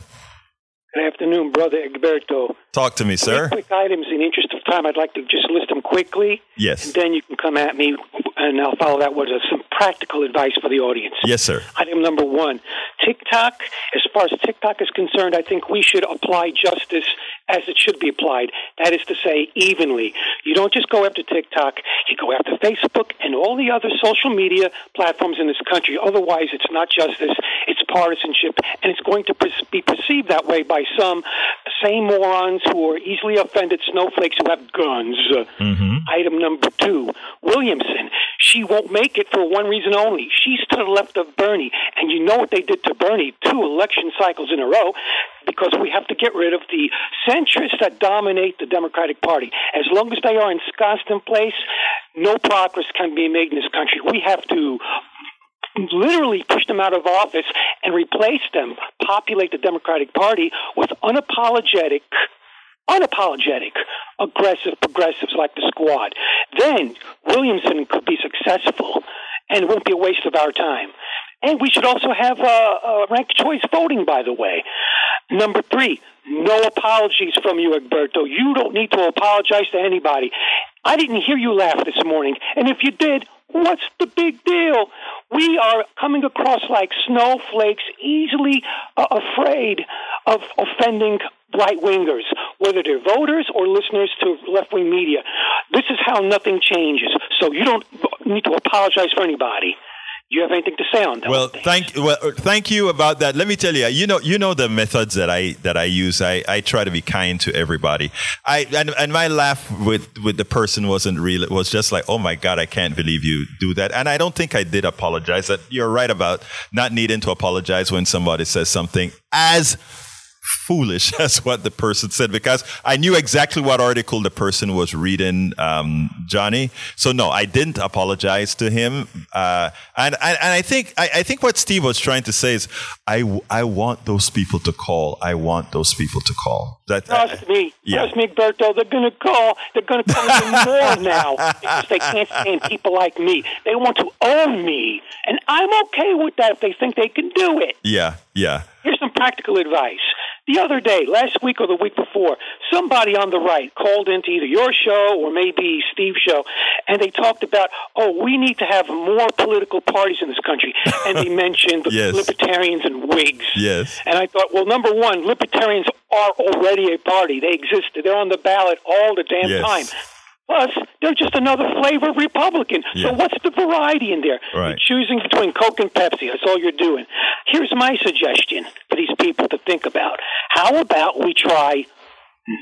Good afternoon, brother Egberto. Talk to me, sir. Quick items in the interest of time. I'd like to just list them quickly. Yes. And then you can come at me, and I'll follow that with uh, some practical advice for the audience. Yes, sir. Item number one TikTok. As far as TikTok is concerned, I think we should apply justice as it should be applied. That is to say, evenly. You don't just go after TikTok, you go after Facebook and all the other social media platforms in this country. Otherwise, it's not justice, it's partisanship, and it's going to be perceived that way by some same morons who are easily offended snowflakes who have guns. Mm-hmm. Item number two Williamson. She won't make it for one reason only. She's to the left of Bernie. And you know what they did to Bernie two election cycles in a row? Because we have to get rid of the centrists that dominate the Democratic Party. As long as they are ensconced in place, no progress can be made in this country. We have to literally push them out of office and replace them populate the Democratic Party with unapologetic unapologetic, aggressive progressives like the squad, then Williamson could be successful and it won't be a waste of our time. And we should also have uh, uh, ranked choice voting, by the way. Number three, no apologies from you, Egberto. You don't need to apologize to anybody. I didn't hear you laugh this morning. And if you did, what's the big deal? We are coming across like snowflakes, easily uh, afraid of offending right wingers, whether they're voters or listeners to left wing media. This is how nothing changes. So you don't need to apologize for anybody. You have anything to say on that? Well, thank well, uh, thank you about that. Let me tell you, you know, you know the methods that I that I use. I, I try to be kind to everybody. I and, and my laugh with with the person wasn't real. It was just like, oh my god, I can't believe you do that. And I don't think I did apologize. That you're right about not needing to apologize when somebody says something as foolish as what the person said because I knew exactly what article the person was reading, um, Johnny. So no, I didn't apologize to him. Uh, and, and, and I think I, I, think what Steve was trying to say is I, I want those people to call. I want those people to call. That, Trust uh, me. Yeah. Trust me, Berto. They're going to call. They're going to call even more now because they can't stand people like me. They want to own me. And I'm okay with that if they think they can do it. Yeah, yeah. Here's some practical advice. The other day, last week or the week before, somebody on the right called into either your show or maybe Steve's show, and they talked about, oh, we need to have more political parties in this country. And they mentioned the yes. libertarians and Whigs. Yes. And I thought, well, number one, libertarians are already a party. They exist. They're on the ballot all the damn yes. time. Plus, they're just another flavor Republican. Yeah. So what's the variety in there? Right. You're choosing between Coke and Pepsi. That's all you're doing. Here's my suggestion for these people to think about. How about we try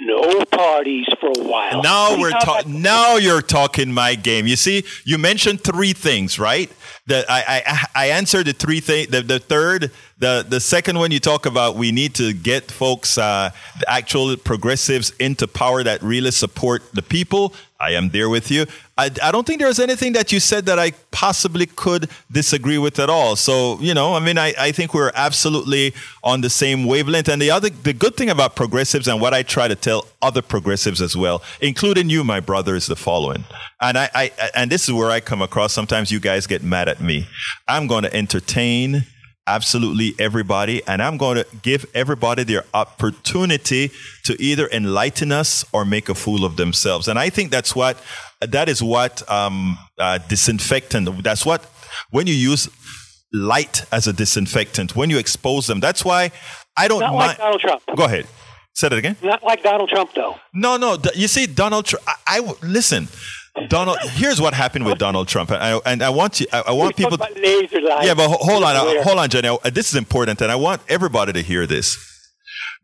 no parties for a while. Now we're talking. Now you're talking my game. You see, you mentioned three things, right? That I I, I answered the three things. The, the third, the the second one, you talk about we need to get folks, uh, the actual progressives, into power that really support the people. I am there with you. I, I don't think there's anything that you said that I possibly could disagree with at all. So, you know, I mean, I, I think we're absolutely on the same wavelength. And the other, the good thing about progressives and what I try to tell other progressives as well, including you, my brother, is the following. And I, I and this is where I come across. Sometimes you guys get mad at me. I'm going to entertain absolutely everybody. And I'm going to give everybody their opportunity to either enlighten us or make a fool of themselves. And I think that's what, that is what um, uh, disinfectant, that's what, when you use light as a disinfectant, when you expose them, that's why I don't Not mind. like Donald Trump. Go ahead. Say that again. Not like Donald Trump, though. No, no. You see, Donald Trump. I, I listen. Donald, here's what happened with Donald Trump, and I, and I want you, I, I want people. To, yeah, but hold on, uh, hold on, Jenny. Uh, this is important, and I want everybody to hear this.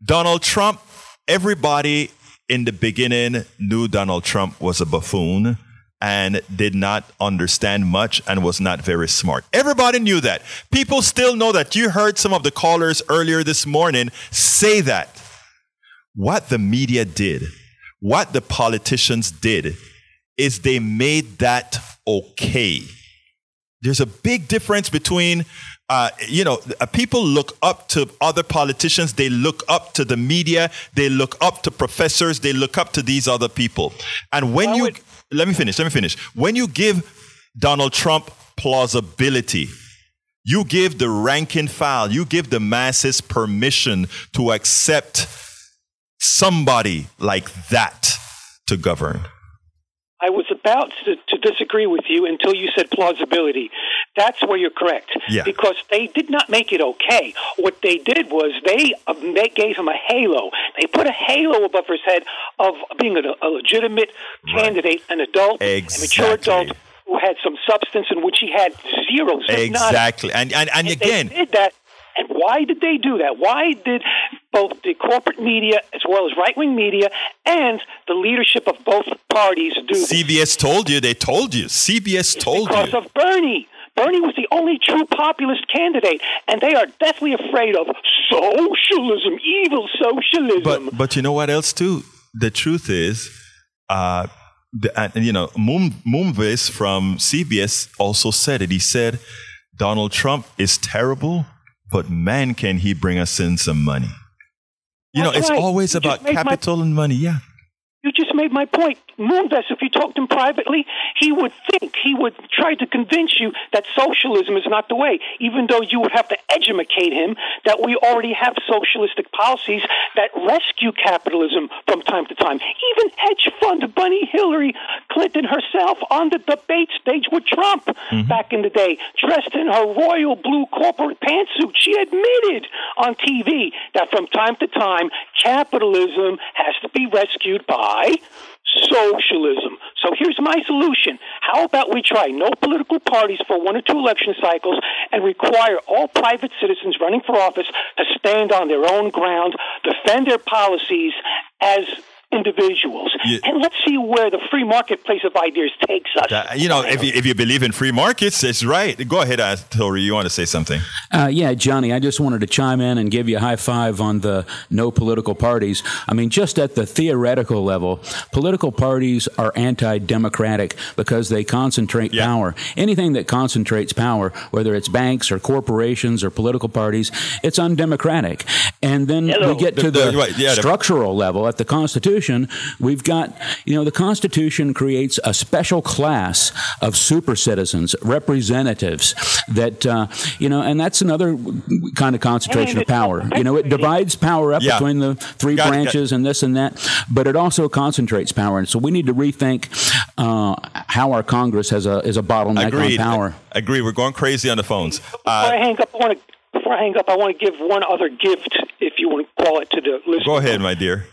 Donald Trump. Everybody in the beginning knew Donald Trump was a buffoon and did not understand much and was not very smart. Everybody knew that. People still know that. You heard some of the callers earlier this morning say that. What the media did, what the politicians did, is they made that okay. There's a big difference between, uh, you know, uh, people look up to other politicians, they look up to the media, they look up to professors, they look up to these other people. And when well, you, would- let me finish, let me finish. When you give Donald Trump plausibility, you give the rank and file, you give the masses permission to accept somebody like that to govern. I was about to, to, disagree with you until you said plausibility. That's where you're correct. Yeah. Because they did not make it okay. What they did was they, uh, they gave him a halo. They put a halo above his head of being a, a legitimate right. candidate, an adult, exactly. a mature adult who had some substance in which he had zero. Exactly. And, and, and, and again, did that and why did they do that? Why did both the corporate media as well as right wing media and the leadership of both parties do this? CBS told you. They told you. CBS it's told because you. Because of Bernie. Bernie was the only true populist candidate, and they are deathly afraid of socialism, evil socialism. But, but you know what else, too? The truth is, uh, the, uh, you know, Moonves from CBS also said it. He said, Donald Trump is terrible but man, can he bring us in some money? You know, it's right. always about my- capital and money. Yeah. You just made my point. Moonves, if you talked to him privately, he would think, he would try to convince you that socialism is not the way, even though you would have to educate him that we already have socialistic policies that rescue capitalism from time to time. Even hedge fund bunny Hillary Clinton herself on the debate stage with Trump mm-hmm. back in the day, dressed in her royal blue corporate pantsuit, she admitted on TV that from time to time, capitalism has to be rescued by socialism. So here's my solution. How about we try no political parties for one or two election cycles and require all private citizens running for office to stand on their own ground, defend their policies as individuals, Yeah. and let's see where the free marketplace of ideas takes us. That- you know, if you, if you believe in free markets, it's right. Go ahead, uh, Tori. You want to say something? Uh, yeah, Johnny, I just wanted to chime in and give you a high five on the no political parties. I mean, just at the theoretical level, political parties are anti democratic because they concentrate Yeah. power. Anything that concentrates power, whether it's banks or corporations or political parties, it's undemocratic. And then we get to The- the, the- right, yeah, the- structural level at the Constitution. We've got, you know, the Constitution creates a special class of super citizens, representatives that, uh, you know, and that's another kind of concentration of power. You know, it divides power up Yeah. between the three Got it, it. branches and this and that, but it also concentrates power. And so we need to rethink uh, how our Congress has a is a bottleneck Agreed. on power. Agreed. We're going crazy on the phones. Before I Uh, hang up, I want to. Before I hang up, I want to give one other gift, if you want to call it, to the listeners. go ahead, my dear.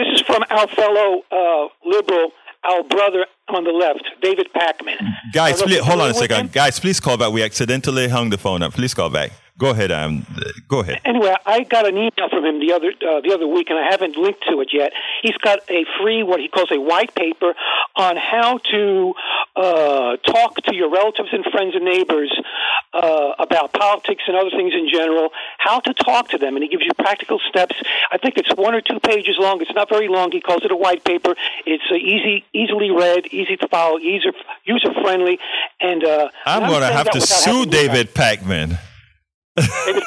This is from our fellow uh, liberal, our brother on the left, David Pakman. Guys, I don't know please, hold on a familiar with him. second. Guys, please call back. We accidentally hung the phone up. Please call back. Go ahead. Um, go ahead. Anyway, I got an email from him the other uh, the other week, and I haven't linked to it yet. He's got a free, what he calls a white paper on how to uh, talk to your relatives and friends and neighbors uh, about politics and other things in general. How to talk to them, and he gives you practical steps. I think it's one or two pages long. It's not very long. He calls it a white paper. It's uh, easy, easily read, easy to follow, user user friendly, and uh, I'm going to have to sue David Pakman. David.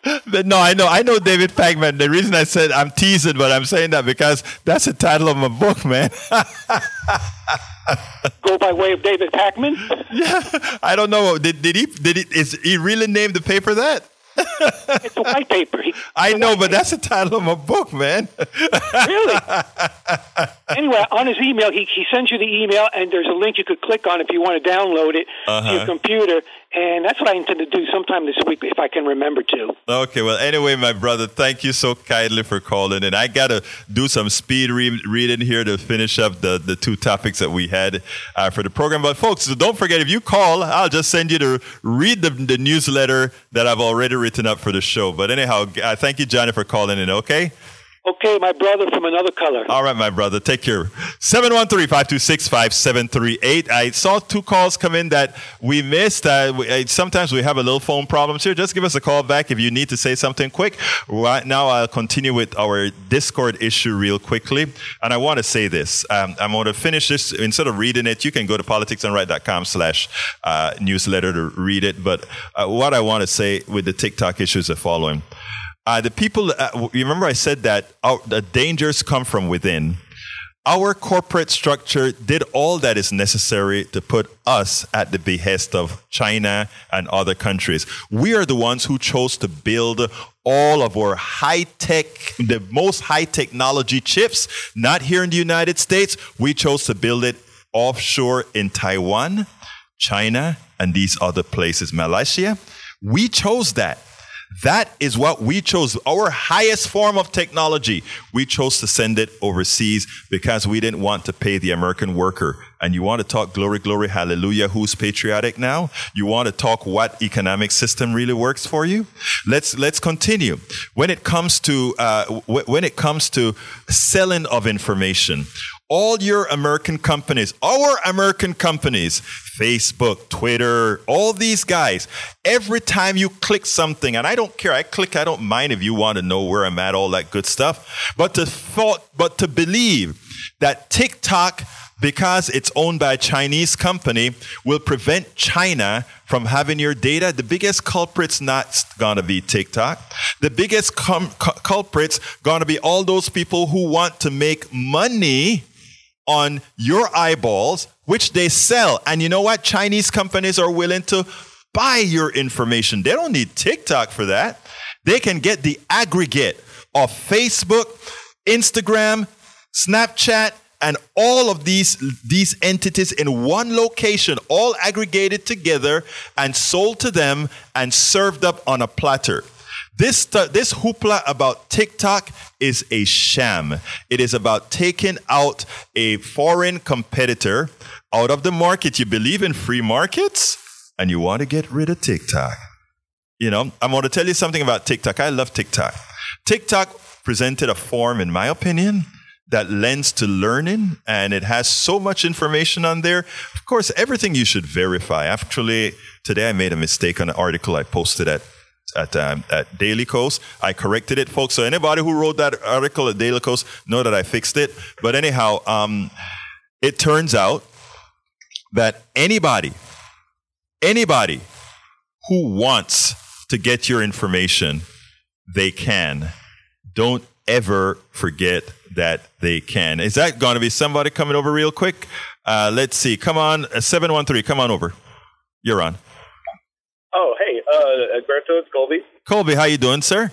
No, I know, I know David Pakman. The reason I said I'm teasing, but I'm saying that because that's the title of my book, man. Go by way of David Pakman. Yeah. I don't know. Did, did he? Did he? Is he really named the paper that? It's a white paper. He, I know, but that's the title of my book, man. really? anyway, on his email, he, he sends you the email, and there's a link you could click on if you want to download it to your uh-huh. computer. And that's what I intend to do sometime this week if I can remember to. Okay, well, anyway, my brother, thank you so kindly for calling. And I got to do some speed re- reading here to finish up the, the two topics that we had uh, for the program. But, folks, don't forget if you call, I'll just send you to read the, the newsletter that I've already written up for the show. But, anyhow, uh, thank you, Johnny, for calling in, okay? Okay, my brother from another color. All right, my brother. Take care. 713-526-5738. I saw two calls come in that we missed. Uh, we, uh, sometimes we have a little phone problems here. Just give us a call back if you need to say something quick. Right now, I'll continue with our Discord issue real quickly. And I want to say this. Um, I'm going to finish this. Instead of reading it, you can go to politicsdoneright.com slash uh, newsletter to read it. But uh, what I want to say with the TikTok issue is the following. Uh, the people, uh, remember I said that our, the dangers come from within. Our corporate structure did all that is necessary to put us at the behest of China and other countries. We are the ones who chose to build all of our high tech, the most high technology chips, not here in the United States. We chose to build it offshore in Taiwan, China, and these other places, Malaysia. We chose that. That is what we chose. Our highest form of technology. We chose to send it overseas because we didn't want to pay the American worker. And you want to talk glory, glory, hallelujah. Who's patriotic now? You want to talk what economic system really works for you? Let's, let's continue. When it comes to, uh, w- when it comes to selling of information, all your American companies, our American companies, Facebook, Twitter, all these guys, every time you click something, and I don't care, I click, I don't mind if you want to know where I'm at, all that good stuff, but to thought, but to believe that TikTok because it's owned by a Chinese company, will prevent China from having your data. The biggest culprit's not gonna be TikTok. The biggest com- cu- culprit's gonna be all those people who want to make money on your eyeballs, which they sell. And you know what? Chinese companies are willing to buy your information. They don't need TikTok for that. They can get the aggregate of Facebook, Instagram, Snapchat, and all of these these entities in one location all aggregated together and sold to them and served up on a platter this this hoopla about TikTok is a sham. It is about taking out a foreign competitor out of the market. You believe in free markets and you want to get rid of TikTok. You know, I'm going to tell you something about TikTok. I love TikTok. TikTok presented a form, in my opinion, that lends to learning and it has so much information on there. Of course, everything you should verify. Actually, today I made a mistake on an article I posted at at, um, at Daily Kos. I corrected it, folks. So anybody who wrote that article at Daily Kos know that I fixed it. But anyhow, um, it turns out that anybody, anybody who wants to get your information, they can. Don't ever forget that they can. Is that going to be somebody coming over real quick? Uh, let's see. Come on, uh, 713, come on over. You're on. Uh, Egberto, it's Colby. Colby, how you doing, sir?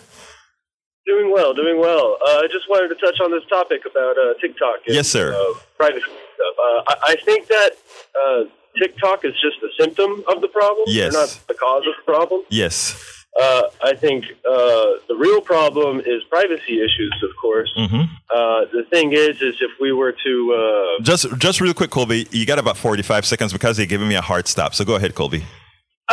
Doing well, doing well. Uh, I just wanted to touch on this topic about uh, TikTok. And, yes, sir. Uh, privacy stuff. Uh, I, I think that uh, TikTok is just a symptom of the problem. Yes. Not the cause of the problem. Yes. Uh, I think uh, the real problem is privacy issues, of course. Mm-hmm. Uh, the thing is, is if we were to uh, just just real quick, Colby, you got about forty five seconds because they're giving me a hard stop. So go ahead, Colby.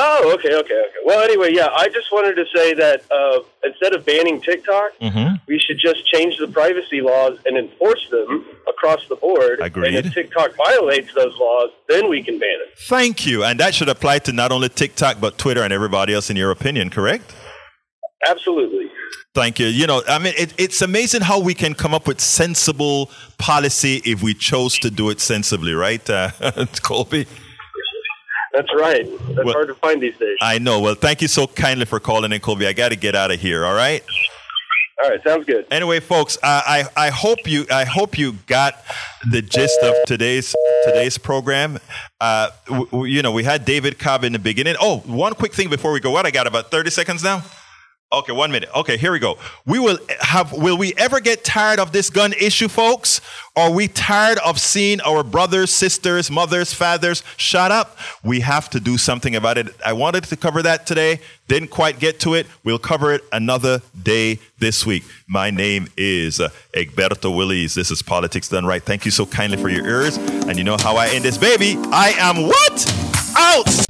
Oh, okay, okay, okay. Well, anyway, yeah, I just wanted to say that uh, instead of banning TikTok, mm-hmm. we should just change the privacy laws and enforce them across the board. Agreed. And if TikTok violates those laws, then we can ban it. Thank you. And that should apply to not only TikTok, but Twitter and everybody else, in your opinion, correct? Absolutely. Thank you. You know, I mean, it, it's amazing how we can come up with sensible policy if we chose to do it sensibly, right, uh, Colby? That's right. That's Well- hard to find these days. I know. Well, thank you so kindly for calling in, Colby. I got to get out of here. All right. All right, sounds good. Anyway, folks, I, I, I hope you I hope you got the gist of today's today's program. Uh, w- w- you know, we had David Cobb in the beginning. Oh, one quick thing before we go. out. I got about thirty seconds now. Okay, one minute. Okay, here we go. We will have. Will we ever get tired of this gun issue, folks? Are we tired of seeing our brothers, sisters, mothers, fathers shut up? We have to do something about it. I wanted to cover that today. Didn't quite get to it. We'll cover it another day this week. My name is uh, Egberto Willies. This is Politics Done Right. Thank you so kindly for your ears. And you know how I end this, baby. I am what? Out!